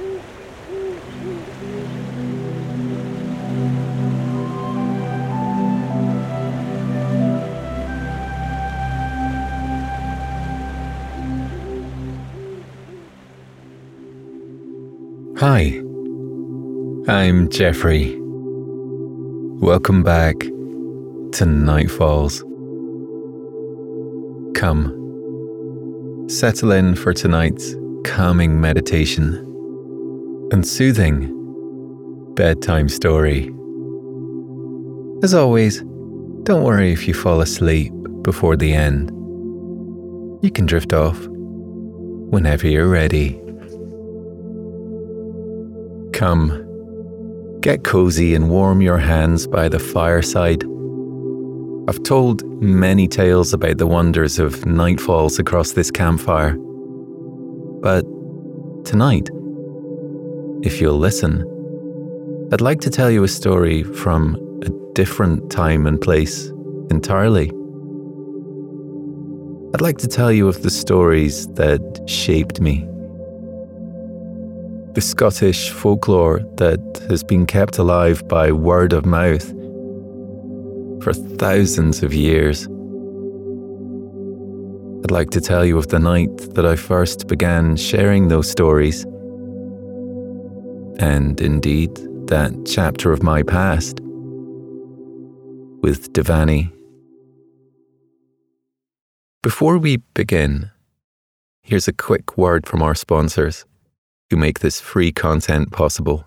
Hi, I'm Geoffrey. Welcome back to Nightfalls. Come, settle in for tonight's calming meditation and soothing bedtime story. As always, don't worry if you fall asleep before the end. You can drift off whenever you're ready. Come, get cozy and warm your hands by the fireside. I've told many tales about the wonders of nightfalls across this campfire. But tonight, if you'll listen, I'd like to tell you a story from a different time and place entirely. I'd like to tell you of the stories that shaped me the Scottish folklore that has been kept alive by word of mouth for thousands of years. I'd like to tell you of the night that I first began sharing those stories, and indeed that chapter of my past with Devani. Before we begin, here's a quick word from our sponsors who make this free content possible.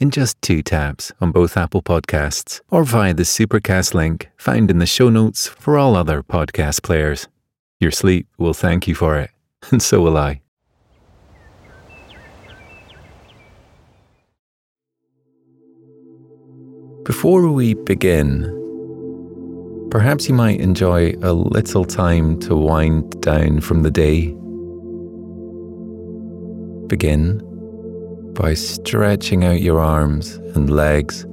in just two taps on both Apple Podcasts or via the Supercast link found in the show notes for all other podcast players. Your sleep will thank you for it, and so will I. Before we begin, perhaps you might enjoy a little time to wind down from the day. Begin by stretching out your arms and legs,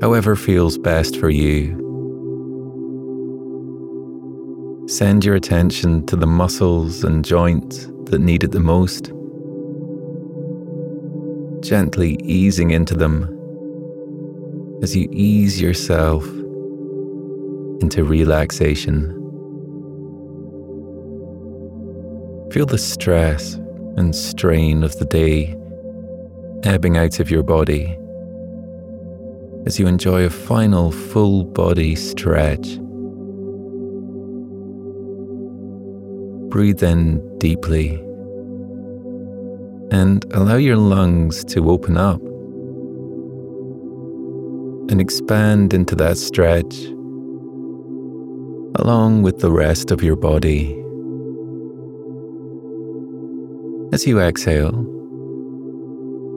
however feels best for you. Send your attention to the muscles and joints that need it the most, gently easing into them as you ease yourself into relaxation. Feel the stress and strain of the day ebbing out of your body as you enjoy a final full body stretch. Breathe in deeply and allow your lungs to open up and expand into that stretch along with the rest of your body. As you exhale,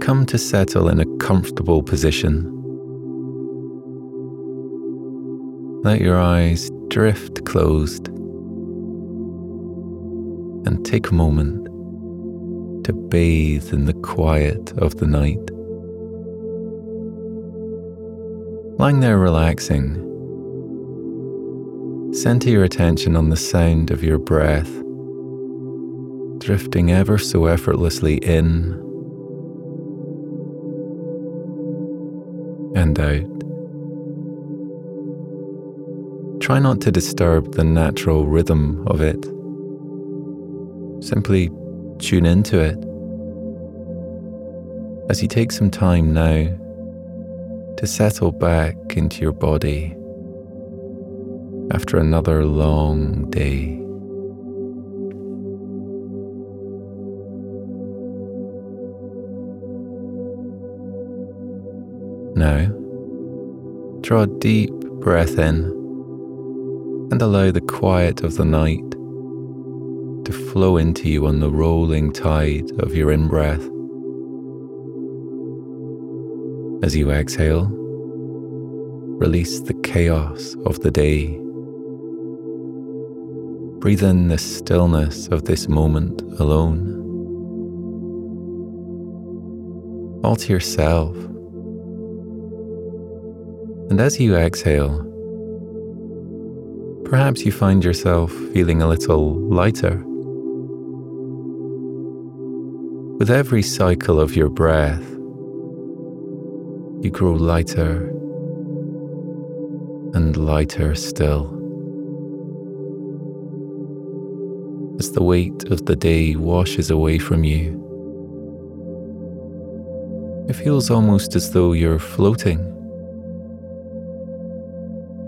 come to settle in a comfortable position. Let your eyes drift closed and take a moment to bathe in the quiet of the night. Lying there relaxing, center your attention on the sound of your breath drifting ever so effortlessly in and out. Try not to disturb the natural rhythm of it. Simply tune into it as you take some time now to settle back into your body after another long day. Now, draw a deep breath in and allow the quiet of the night to flow into you on the rolling tide of your in breath. As you exhale, release the chaos of the day. Breathe in the stillness of this moment alone. All to yourself. And as you exhale, perhaps you find yourself feeling a little lighter. With every cycle of your breath, you grow lighter and lighter still. As the weight of the day washes away from you, it feels almost as though you're floating,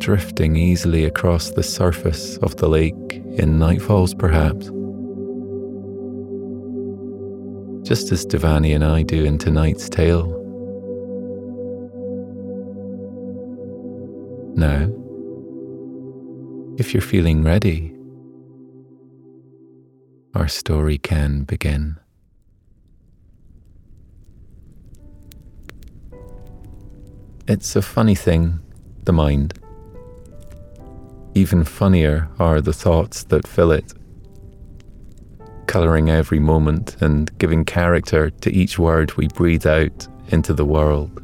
drifting easily across the surface of the lake in nightfalls, perhaps. Just as Devani and I do in tonight's tale. Now, if you're feeling ready, our story can begin. It's a funny thing, the mind. Even funnier are the thoughts that fill it, colouring every moment and giving character to each word we breathe out into the world.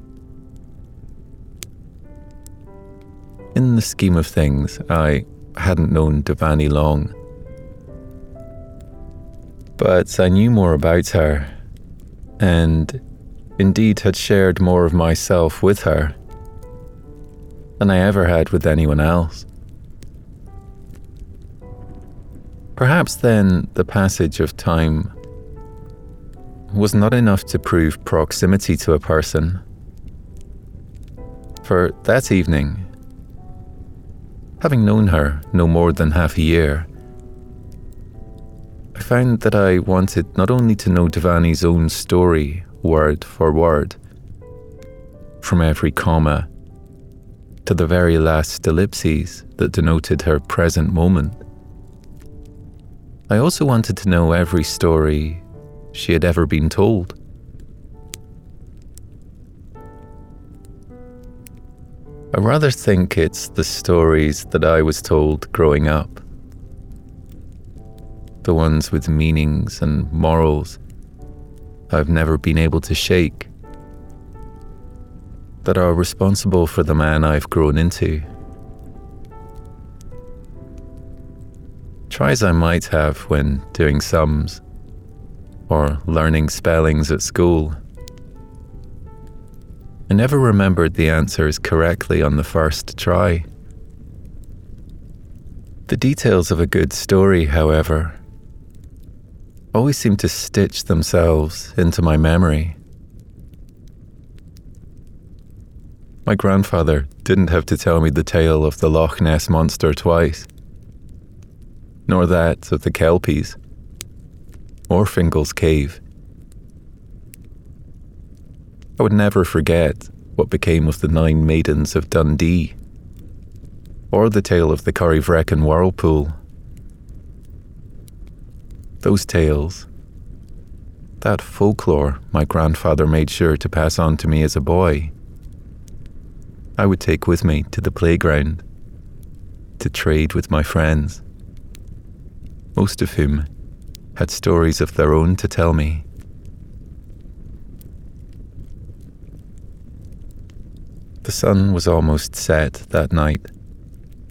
In the scheme of things, I hadn't known Devani long. But I knew more about her, and indeed had shared more of myself with her than I ever had with anyone else. Perhaps then the passage of time was not enough to prove proximity to a person. For that evening, Having known her no more than half a year, I found that I wanted not only to know Devani's own story, word for word, from every comma to the very last ellipses that denoted her present moment. I also wanted to know every story she had ever been told. I rather think it's the stories that I was told growing up. The ones with meanings and morals I've never been able to shake. That are responsible for the man I've grown into. Try as I might have when doing sums or learning spellings at school. I never remembered the answers correctly on the first try. The details of a good story, however, always seem to stitch themselves into my memory. My grandfather didn't have to tell me the tale of the Loch Ness Monster twice, nor that of the Kelpies, or Fingal's Cave. I would never forget what became of the nine maidens of Dundee, or the tale of the Corryvreckan whirlpool. Those tales, that folklore my grandfather made sure to pass on to me as a boy, I would take with me to the playground to trade with my friends, most of whom had stories of their own to tell me. The sun was almost set that night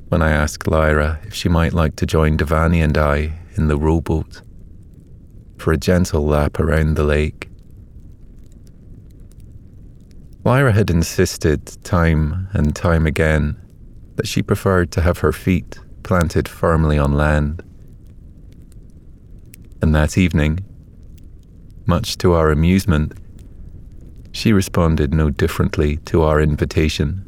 when I asked Lyra if she might like to join Devani and I in the rowboat for a gentle lap around the lake. Lyra had insisted time and time again that she preferred to have her feet planted firmly on land. And that evening, much to our amusement, She responded no differently to our invitation.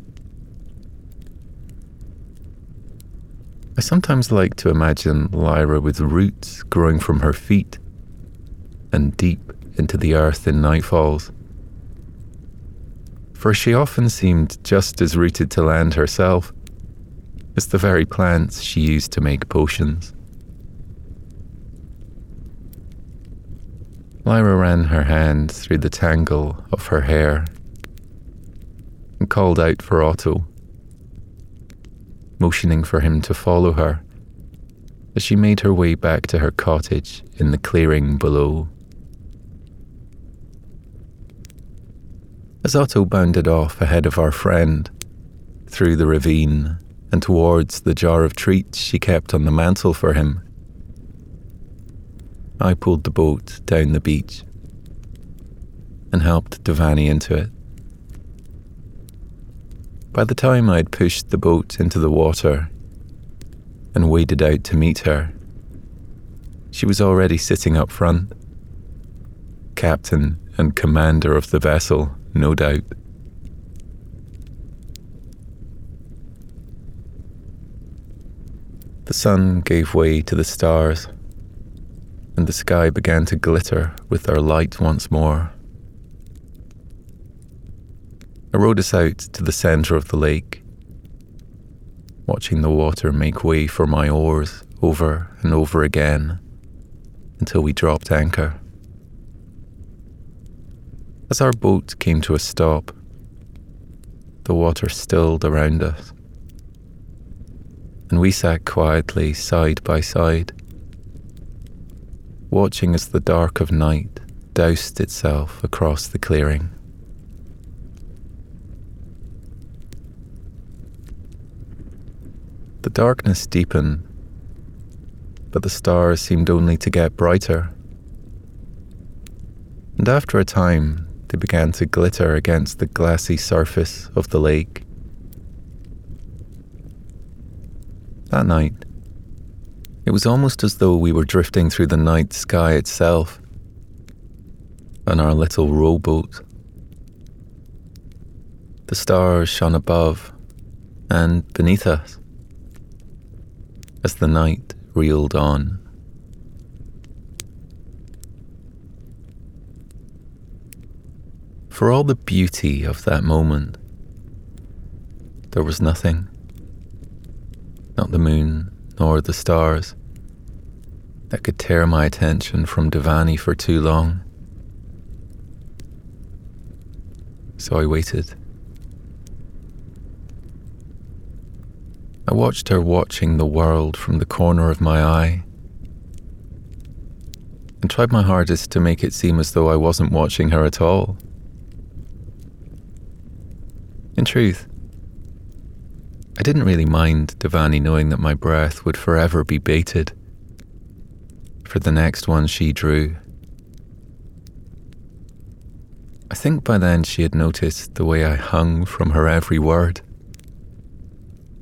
I sometimes like to imagine Lyra with roots growing from her feet and deep into the earth in nightfalls. For she often seemed just as rooted to land herself as the very plants she used to make potions. Lyra ran her hand through the tangle of her hair and called out for Otto motioning for him to follow her as she made her way back to her cottage in the clearing below. As Otto bounded off ahead of our friend, through the ravine and towards the jar of treats she kept on the mantel for him, I pulled the boat down the beach and helped Devani into it. By the time I had pushed the boat into the water and waded out to meet her, she was already sitting up front. Captain and commander of the vessel, no doubt. The sun gave way to the stars, and the sky began to glitter with their light once more. I rowed us out to the centre of the lake, watching the water make way for my oars over and over again until we dropped anchor. As our boat came to a stop, the water stilled around us, and we sat quietly side by side, watching as the dark of night doused itself across the clearing. The darkness deepened, but the stars seemed only to get brighter. And after a time, they began to glitter against the glassy surface of the lake. That night, it was almost as though we were drifting through the night sky itself on our little rowboat. The stars shone above and beneath us as the night reeled on. For all the beauty of that moment, there was nothing, not the moon nor the stars, that could tear my attention from Devani for too long. So I waited. I watched her watching the world from the corner of my eye and tried my hardest to make it seem as though I wasn't watching her at all. In truth, I didn't really mind Devani knowing that my breath would forever be baited for the next one she drew. I think by then she had noticed the way I hung from her every word.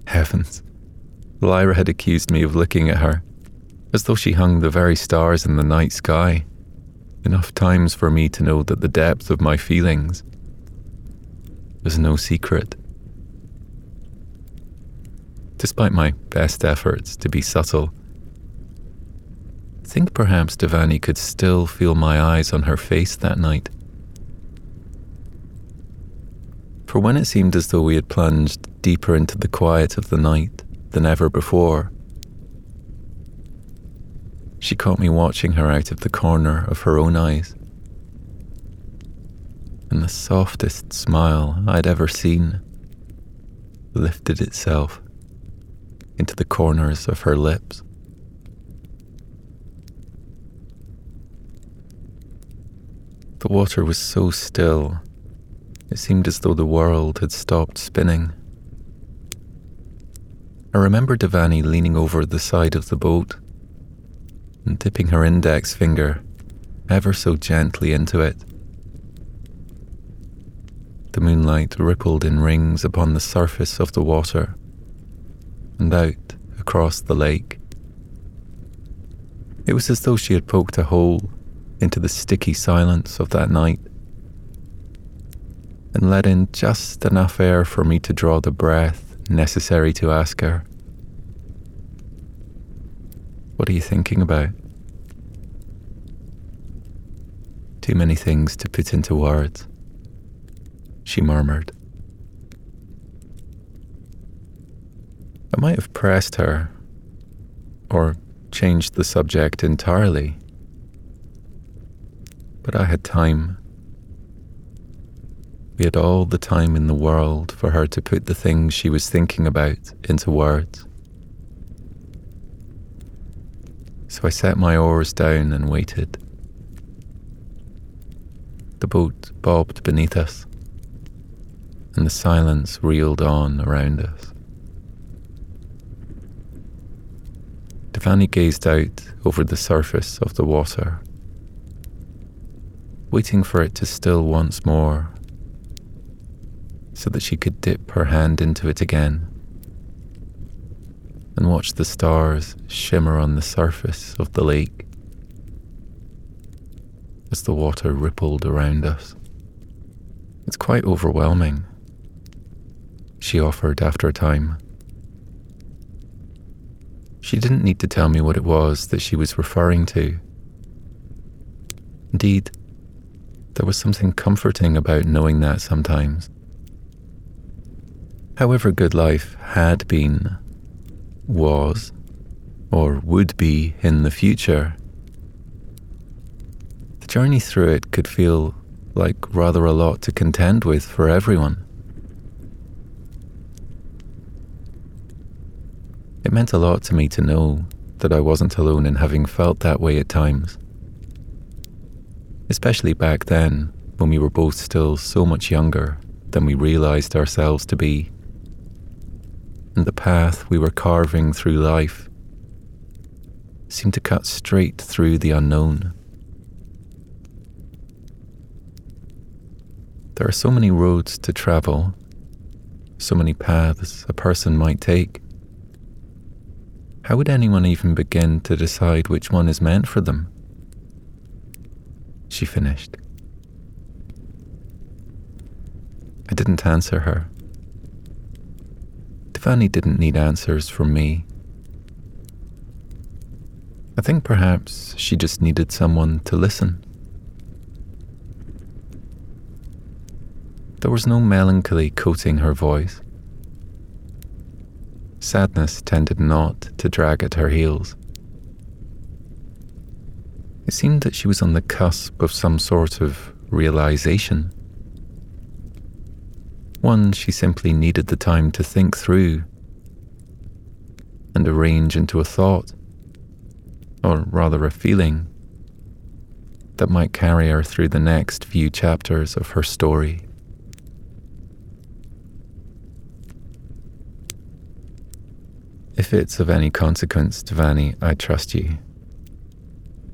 Heavens. Lyra had accused me of looking at her, as though she hung the very stars in the night sky, enough times for me to know that the depth of my feelings was no secret. Despite my best efforts to be subtle, think perhaps Devani could still feel my eyes on her face that night. For when it seemed as though we had plunged deeper into the quiet of the night than ever before. She caught me watching her out of the corner of her own eyes, and the softest smile I'd ever seen lifted itself into the corners of her lips. The water was so still, it seemed as though the world had stopped spinning. I remember Devani leaning over the side of the boat and dipping her index finger ever so gently into it. The moonlight rippled in rings upon the surface of the water and out across the lake. It was as though she had poked a hole into the sticky silence of that night and let in just enough air for me to draw the breath necessary to ask her, What are you thinking about? Too many things to put into words, she murmured. I might have pressed her or changed the subject entirely, but I had time. We had all the time in the world for her to put the things she was thinking about into words. So I set my oars down and waited. The boat bobbed beneath us, and the silence reeled on around us. Devani gazed out over the surface of the water, waiting for it to still once more so that she could dip her hand into it again and watch the stars shimmer on the surface of the lake as the water rippled around us. It's quite overwhelming, she offered after a time. She didn't need to tell me what it was that she was referring to. Indeed, there was something comforting about knowing that sometimes however good life had been, was, or would be in the future, the journey through it could feel like rather a lot to contend with for everyone. It meant a lot to me to know that I wasn't alone in having felt that way at times. Especially back then, when we were both still so much younger than we realized ourselves to be and the path we were carving through life seemed to cut straight through the unknown. There are so many roads to travel, so many paths a person might take. How would anyone even begin to decide which one is meant for them? She finished. I didn't answer her. Fanny didn't need answers from me. I think perhaps she just needed someone to listen. There was no melancholy coating her voice. Sadness tended not to drag at her heels. It seemed that she was on the cusp of some sort of realization one she simply needed the time to think through and arrange into a thought, or rather a feeling, that might carry her through the next few chapters of her story. If it's of any consequence, Devani, I trust you.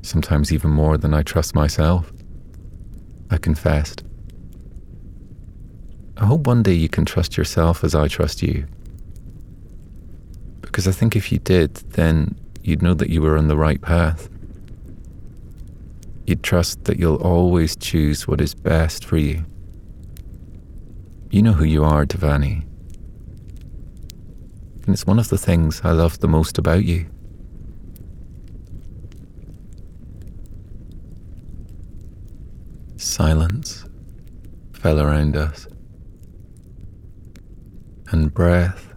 Sometimes even more than I trust myself. I confessed. I hope one day you can trust yourself as I trust you. Because I think if you did, then you'd know that you were on the right path. You'd trust that you'll always choose what is best for you. You know who you are, Devani. And it's one of the things I love the most about you. Silence fell around us and breath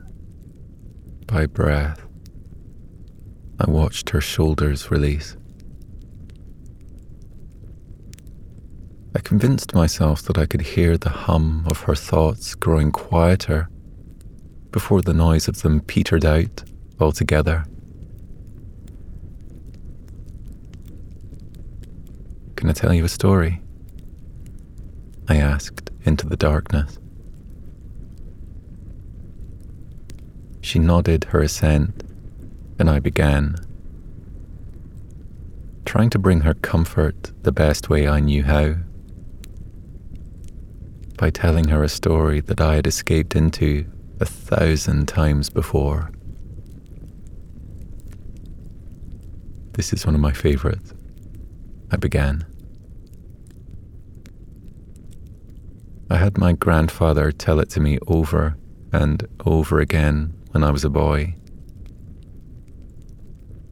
by breath, I watched her shoulders release. I convinced myself that I could hear the hum of her thoughts growing quieter before the noise of them petered out altogether. Can I tell you a story? I asked into the darkness. She nodded her assent, and I began, trying to bring her comfort the best way I knew how, by telling her a story that I had escaped into a thousand times before. This is one of my favorites. I began. I had my grandfather tell it to me over and over again when I was a boy.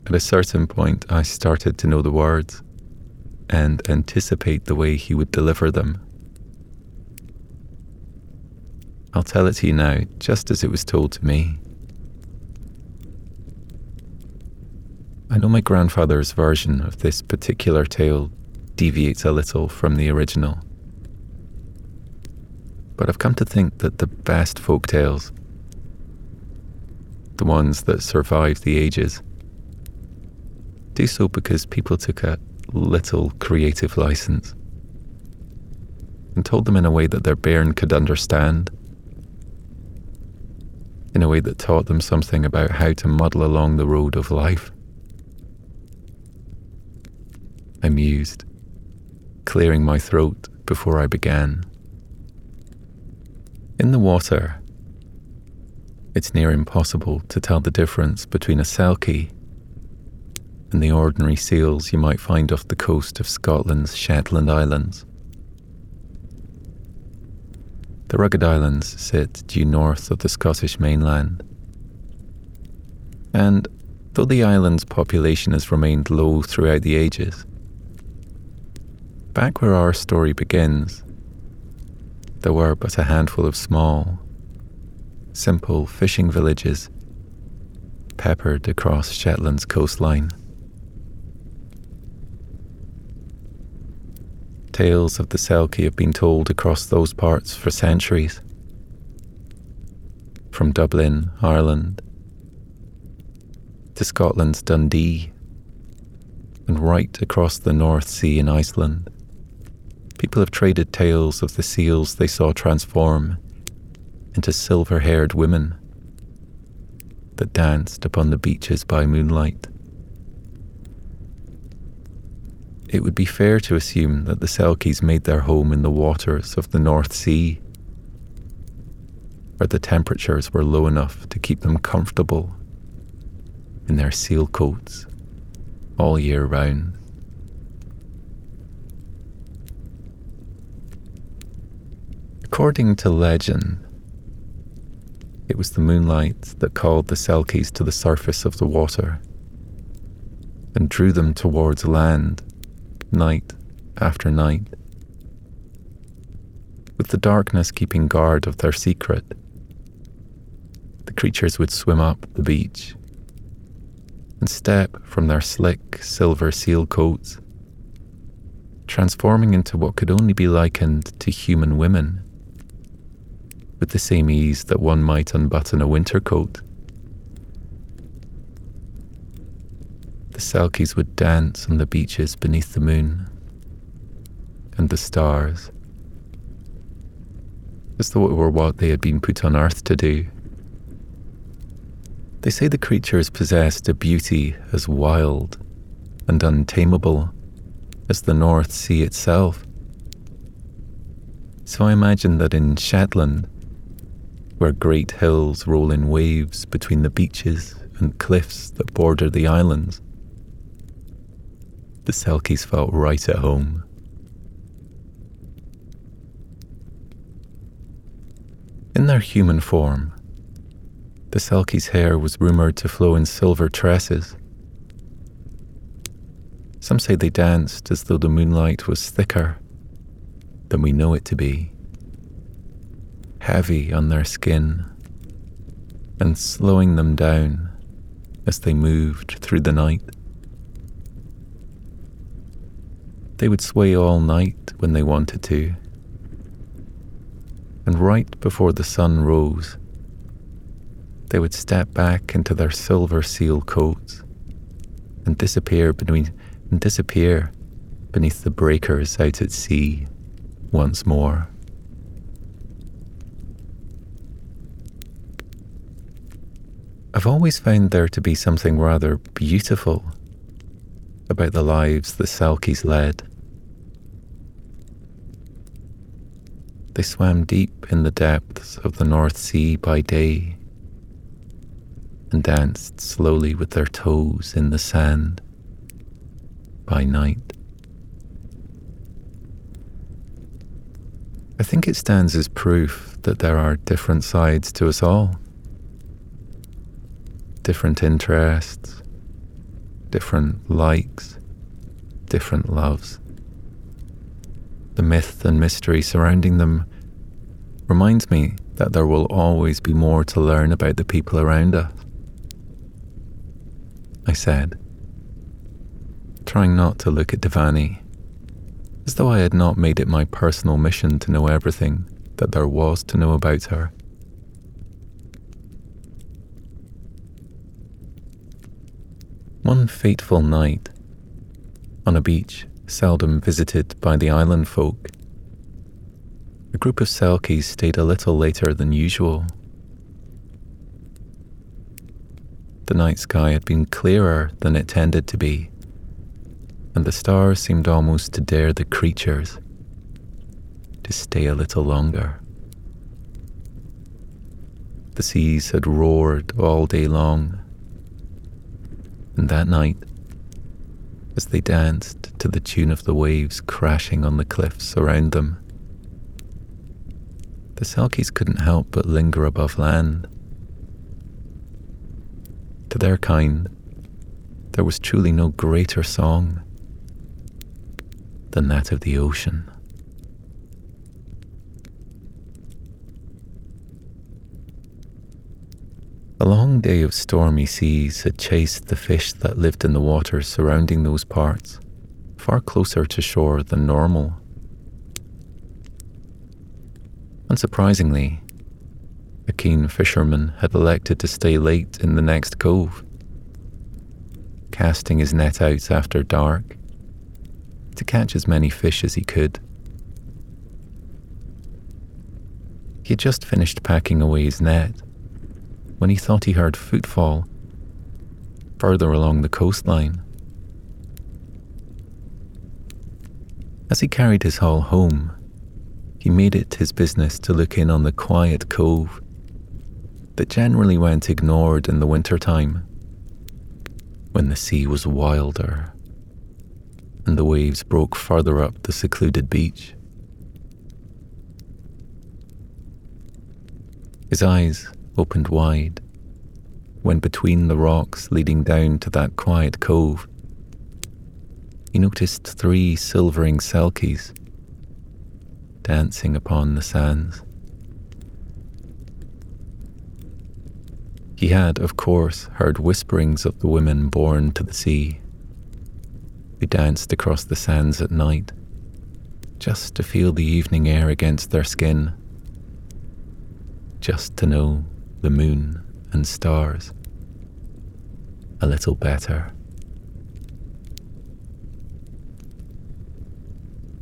At a certain point, I started to know the words and anticipate the way he would deliver them. I'll tell it to you now, just as it was told to me. I know my grandfather's version of this particular tale deviates a little from the original. But I've come to think that the best folk tales, the ones that survive the ages, do so because people took a little creative license and told them in a way that their bairn could understand, in a way that taught them something about how to muddle along the road of life. I mused, clearing my throat before I began. In the water, it's near impossible to tell the difference between a selkie and the ordinary seals you might find off the coast of Scotland's Shetland Islands. The rugged islands sit due north of the Scottish mainland. And though the island's population has remained low throughout the ages, back where our story begins, there were but a handful of small, simple fishing villages peppered across Shetland's coastline. Tales of the Selkie have been told across those parts for centuries. From Dublin, Ireland, to Scotland's Dundee, and right across the North Sea in Iceland. People have traded tales of the seals they saw transform into silver haired women that danced upon the beaches by moonlight. It would be fair to assume that the Selkies made their home in the waters of the North Sea, where the temperatures were low enough to keep them comfortable in their seal coats all year round. According to legend, it was the moonlight that called the Selkies to the surface of the water and drew them towards land night after night. With the darkness keeping guard of their secret, the creatures would swim up the beach and step from their slick silver seal coats, transforming into what could only be likened to human women with the same ease that one might unbutton a winter coat. The Selkies would dance on the beaches beneath the moon and the stars, as though it were what they had been put on earth to do. They say the creatures possessed a beauty as wild and untamable as the North Sea itself. So I imagine that in Shetland, where great hills roll in waves between the beaches and cliffs that border the islands. The Selkies felt right at home. In their human form, the Selkie's hair was rumoured to flow in silver tresses. Some say they danced as though the moonlight was thicker than we know it to be heavy on their skin and slowing them down as they moved through the night. They would sway all night when they wanted to, and right before the sun rose, they would step back into their silver seal coats and disappear beneath and disappear beneath the breakers out at sea once more. I've always found there to be something rather beautiful about the lives the Selkies led. They swam deep in the depths of the North Sea by day and danced slowly with their toes in the sand by night. I think it stands as proof that there are different sides to us all. Different interests, different likes, different loves. The myth and mystery surrounding them reminds me that there will always be more to learn about the people around us. I said, trying not to look at Devani, as though I had not made it my personal mission to know everything that there was to know about her. One fateful night, on a beach seldom visited by the island folk, a group of Selkies stayed a little later than usual. The night sky had been clearer than it tended to be, and the stars seemed almost to dare the creatures to stay a little longer. The seas had roared all day long, and that night, as they danced to the tune of the waves crashing on the cliffs around them, the Selkies couldn't help but linger above land. To their kind, there was truly no greater song than that of the ocean. A long day of stormy seas had chased the fish that lived in the water surrounding those parts far closer to shore than normal. Unsurprisingly, a keen fisherman had elected to stay late in the next cove, casting his net out after dark to catch as many fish as he could. He had just finished packing away his net when he thought he heard footfall further along the coastline. As he carried his haul home, he made it his business to look in on the quiet cove that generally went ignored in the winter time, when the sea was wilder and the waves broke further up the secluded beach. His eyes opened wide when between the rocks leading down to that quiet cove, he noticed three silvering selkies dancing upon the sands. He had, of course, heard whisperings of the women born to the sea, who danced across the sands at night, just to feel the evening air against their skin, just to know the moon and stars a little better.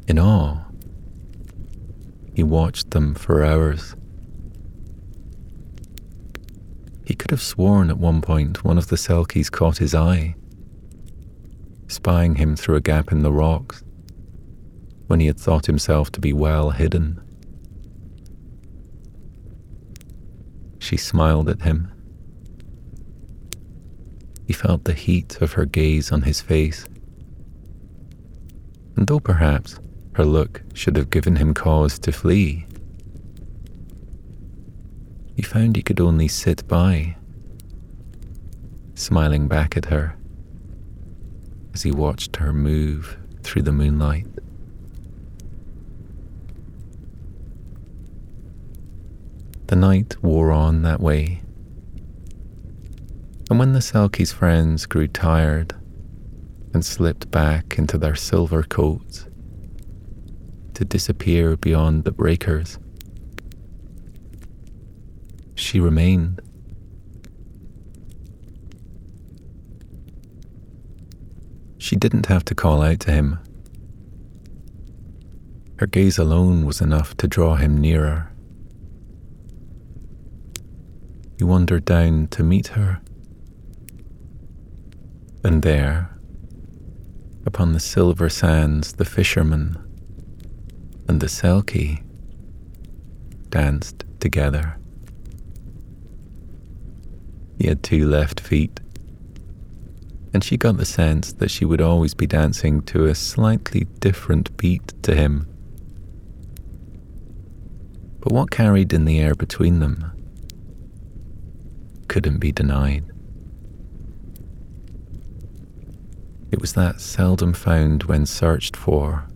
In awe, he watched them for hours. He could have sworn at one point one of the Selkies caught his eye, spying him through a gap in the rocks when he had thought himself to be well hidden. She smiled at him. He felt the heat of her gaze on his face. And though perhaps her look should have given him cause to flee. He found he could only sit by, smiling back at her as he watched her move through the moonlight. The night wore on that way, and when the Selkie's friends grew tired and slipped back into their silver coats, to disappear beyond the breakers. She remained. She didn't have to call out to him. Her gaze alone was enough to draw him nearer. He wandered down to meet her. And there, upon the silver sands, the fisherman and the Selkie danced together. He had two left feet, and she got the sense that she would always be dancing to a slightly different beat to him. But what carried in the air between them couldn't be denied. It was that seldom found when searched for,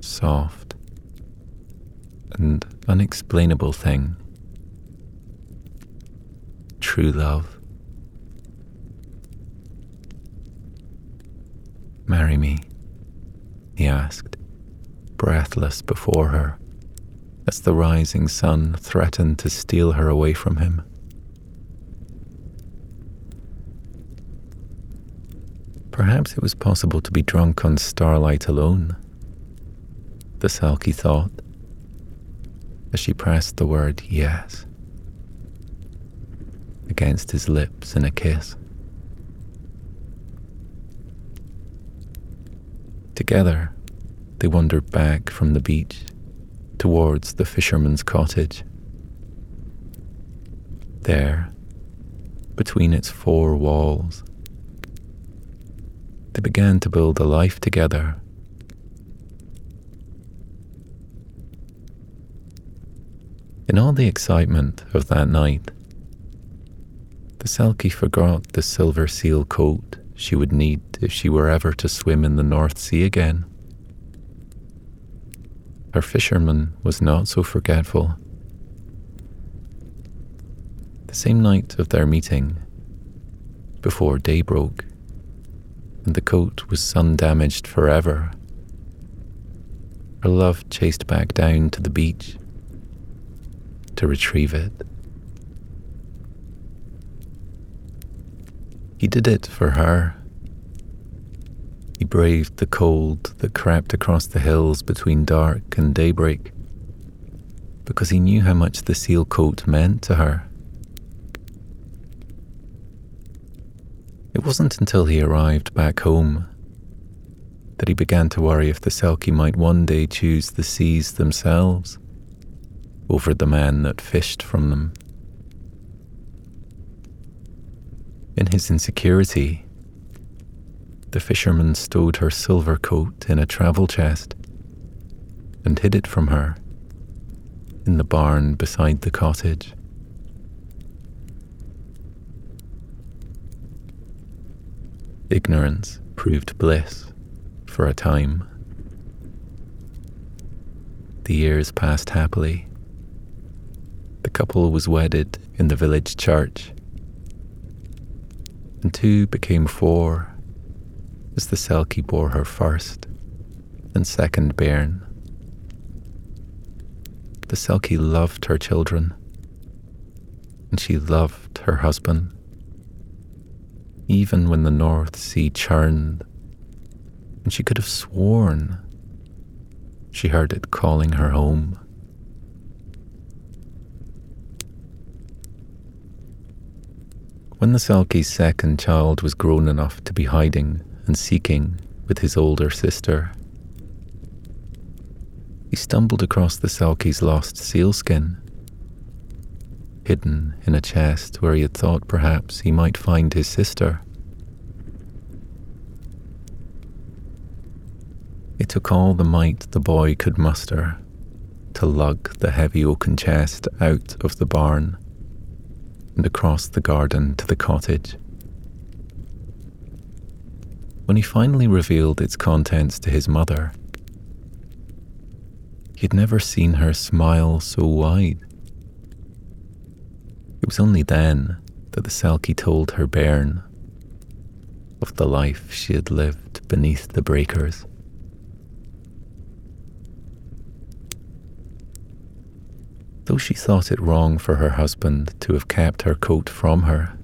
soft and unexplainable thing true love. Marry me, he asked, breathless before her, as the rising sun threatened to steal her away from him. Perhaps it was possible to be drunk on starlight alone, the Selkie thought, as she pressed the word yes against his lips in a kiss. Together, they wandered back from the beach towards the fisherman's cottage. There, between its four walls, they began to build a life together. In all the excitement of that night, the Selkie forgot the silver seal coat she would need if she were ever to swim in the North Sea again. Her fisherman was not so forgetful. The same night of their meeting, before day broke, and the coat was sun damaged forever. Her love chased back down to the beach to retrieve it. He did it for her. He braved the cold that crept across the hills between dark and daybreak because he knew how much the seal coat meant to her. It wasn't until he arrived back home that he began to worry if the Selkie might one day choose the seas themselves over the man that fished from them. In his insecurity, the fisherman stowed her silver coat in a travel chest and hid it from her in the barn beside the cottage. Ignorance proved bliss for a time. The years passed happily. The couple was wedded in the village church, and two became four as the Selkie bore her first and second bairn. The Selkie loved her children, and she loved her husband even when the North Sea churned, and she could have sworn she heard it calling her home. When the Selkie's second child was grown enough to be hiding and seeking with his older sister, he stumbled across the Selkie's lost sealskin hidden in a chest where he had thought perhaps he might find his sister. It took all the might the boy could muster to lug the heavy oaken chest out of the barn and across the garden to the cottage. When he finally revealed its contents to his mother, he had never seen her smile so wide. It was only then that the Selkie told her bairn of the life she had lived beneath the breakers. Though she thought it wrong for her husband to have kept her coat from her,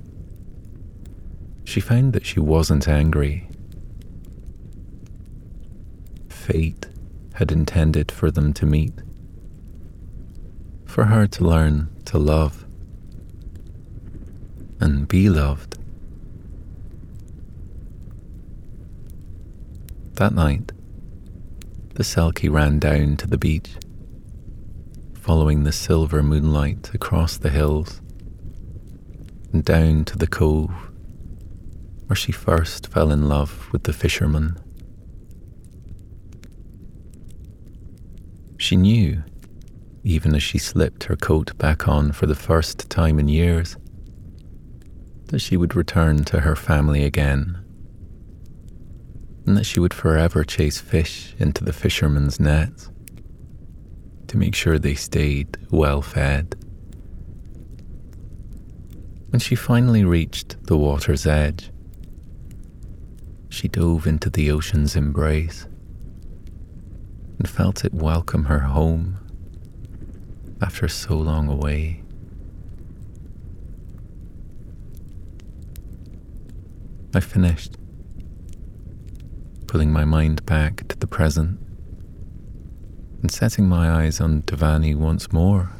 she found that she wasn't angry. Fate had intended for them to meet, for her to learn to love and be loved. That night, the Selkie ran down to the beach, following the silver moonlight across the hills and down to the cove where she first fell in love with the fisherman. She knew even as she slipped her coat back on for the first time in years, that she would return to her family again, and that she would forever chase fish into the fishermen's nets to make sure they stayed well fed. When she finally reached the water's edge, she dove into the ocean's embrace and felt it welcome her home after so long away. I finished, pulling my mind back to the present and setting my eyes on Devani once more.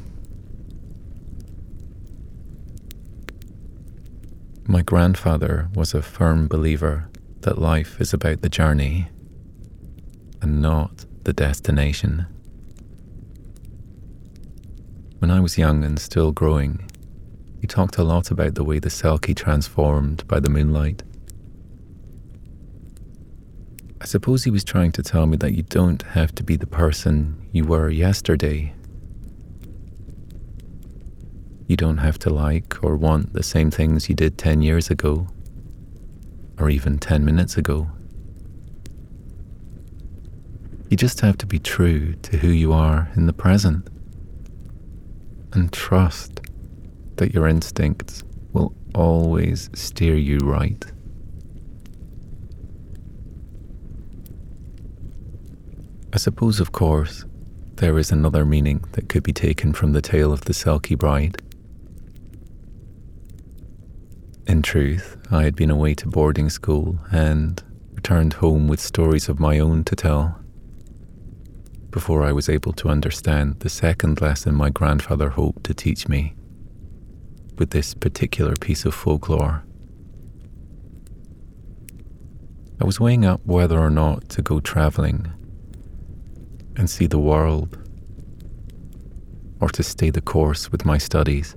My grandfather was a firm believer that life is about the journey and not the destination. When I was young and still growing, he talked a lot about the way the Selkie transformed by the moonlight. I suppose he was trying to tell me that you don't have to be the person you were yesterday. You don't have to like or want the same things you did 10 years ago, or even 10 minutes ago. You just have to be true to who you are in the present and trust that your instincts will always steer you right. I suppose, of course, there is another meaning that could be taken from the tale of the Selkie bride. In truth, I had been away to boarding school and returned home with stories of my own to tell before I was able to understand the second lesson my grandfather hoped to teach me with this particular piece of folklore. I was weighing up whether or not to go travelling and see the world or to stay the course with my studies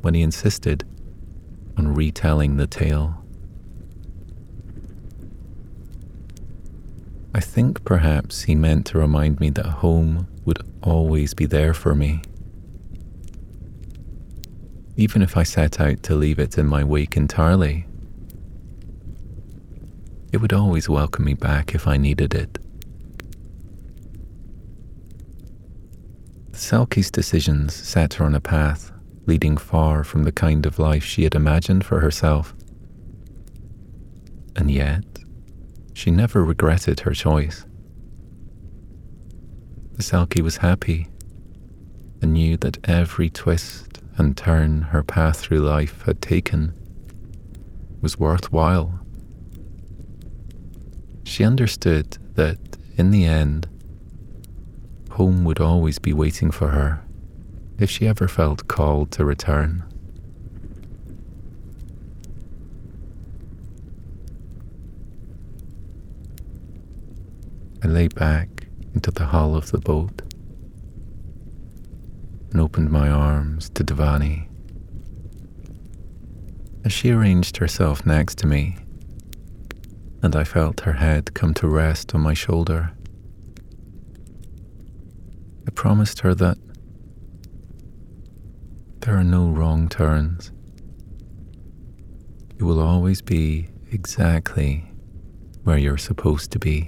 when he insisted on retelling the tale. I think perhaps he meant to remind me that home would always be there for me. Even if I set out to leave it in my wake entirely, it would always welcome me back if I needed it. Selkie's decisions set her on a path leading far from the kind of life she had imagined for herself. And yet, she never regretted her choice. The Selkie was happy and knew that every twist and turn her path through life had taken was worthwhile. She understood that, in the end, home would always be waiting for her if she ever felt called to return. I lay back into the hull of the boat and opened my arms to Devani. As she arranged herself next to me, and I felt her head come to rest on my shoulder, promised her that there are no wrong turns. You will always be exactly where you're supposed to be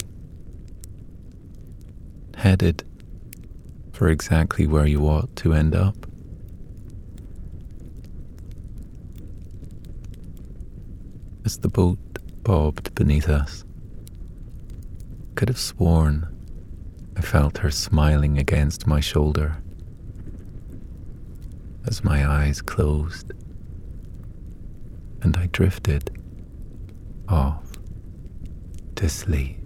headed for exactly where you ought to end up. As the boat bobbed beneath us, could have sworn I felt her smiling against my shoulder as my eyes closed and I drifted off to sleep.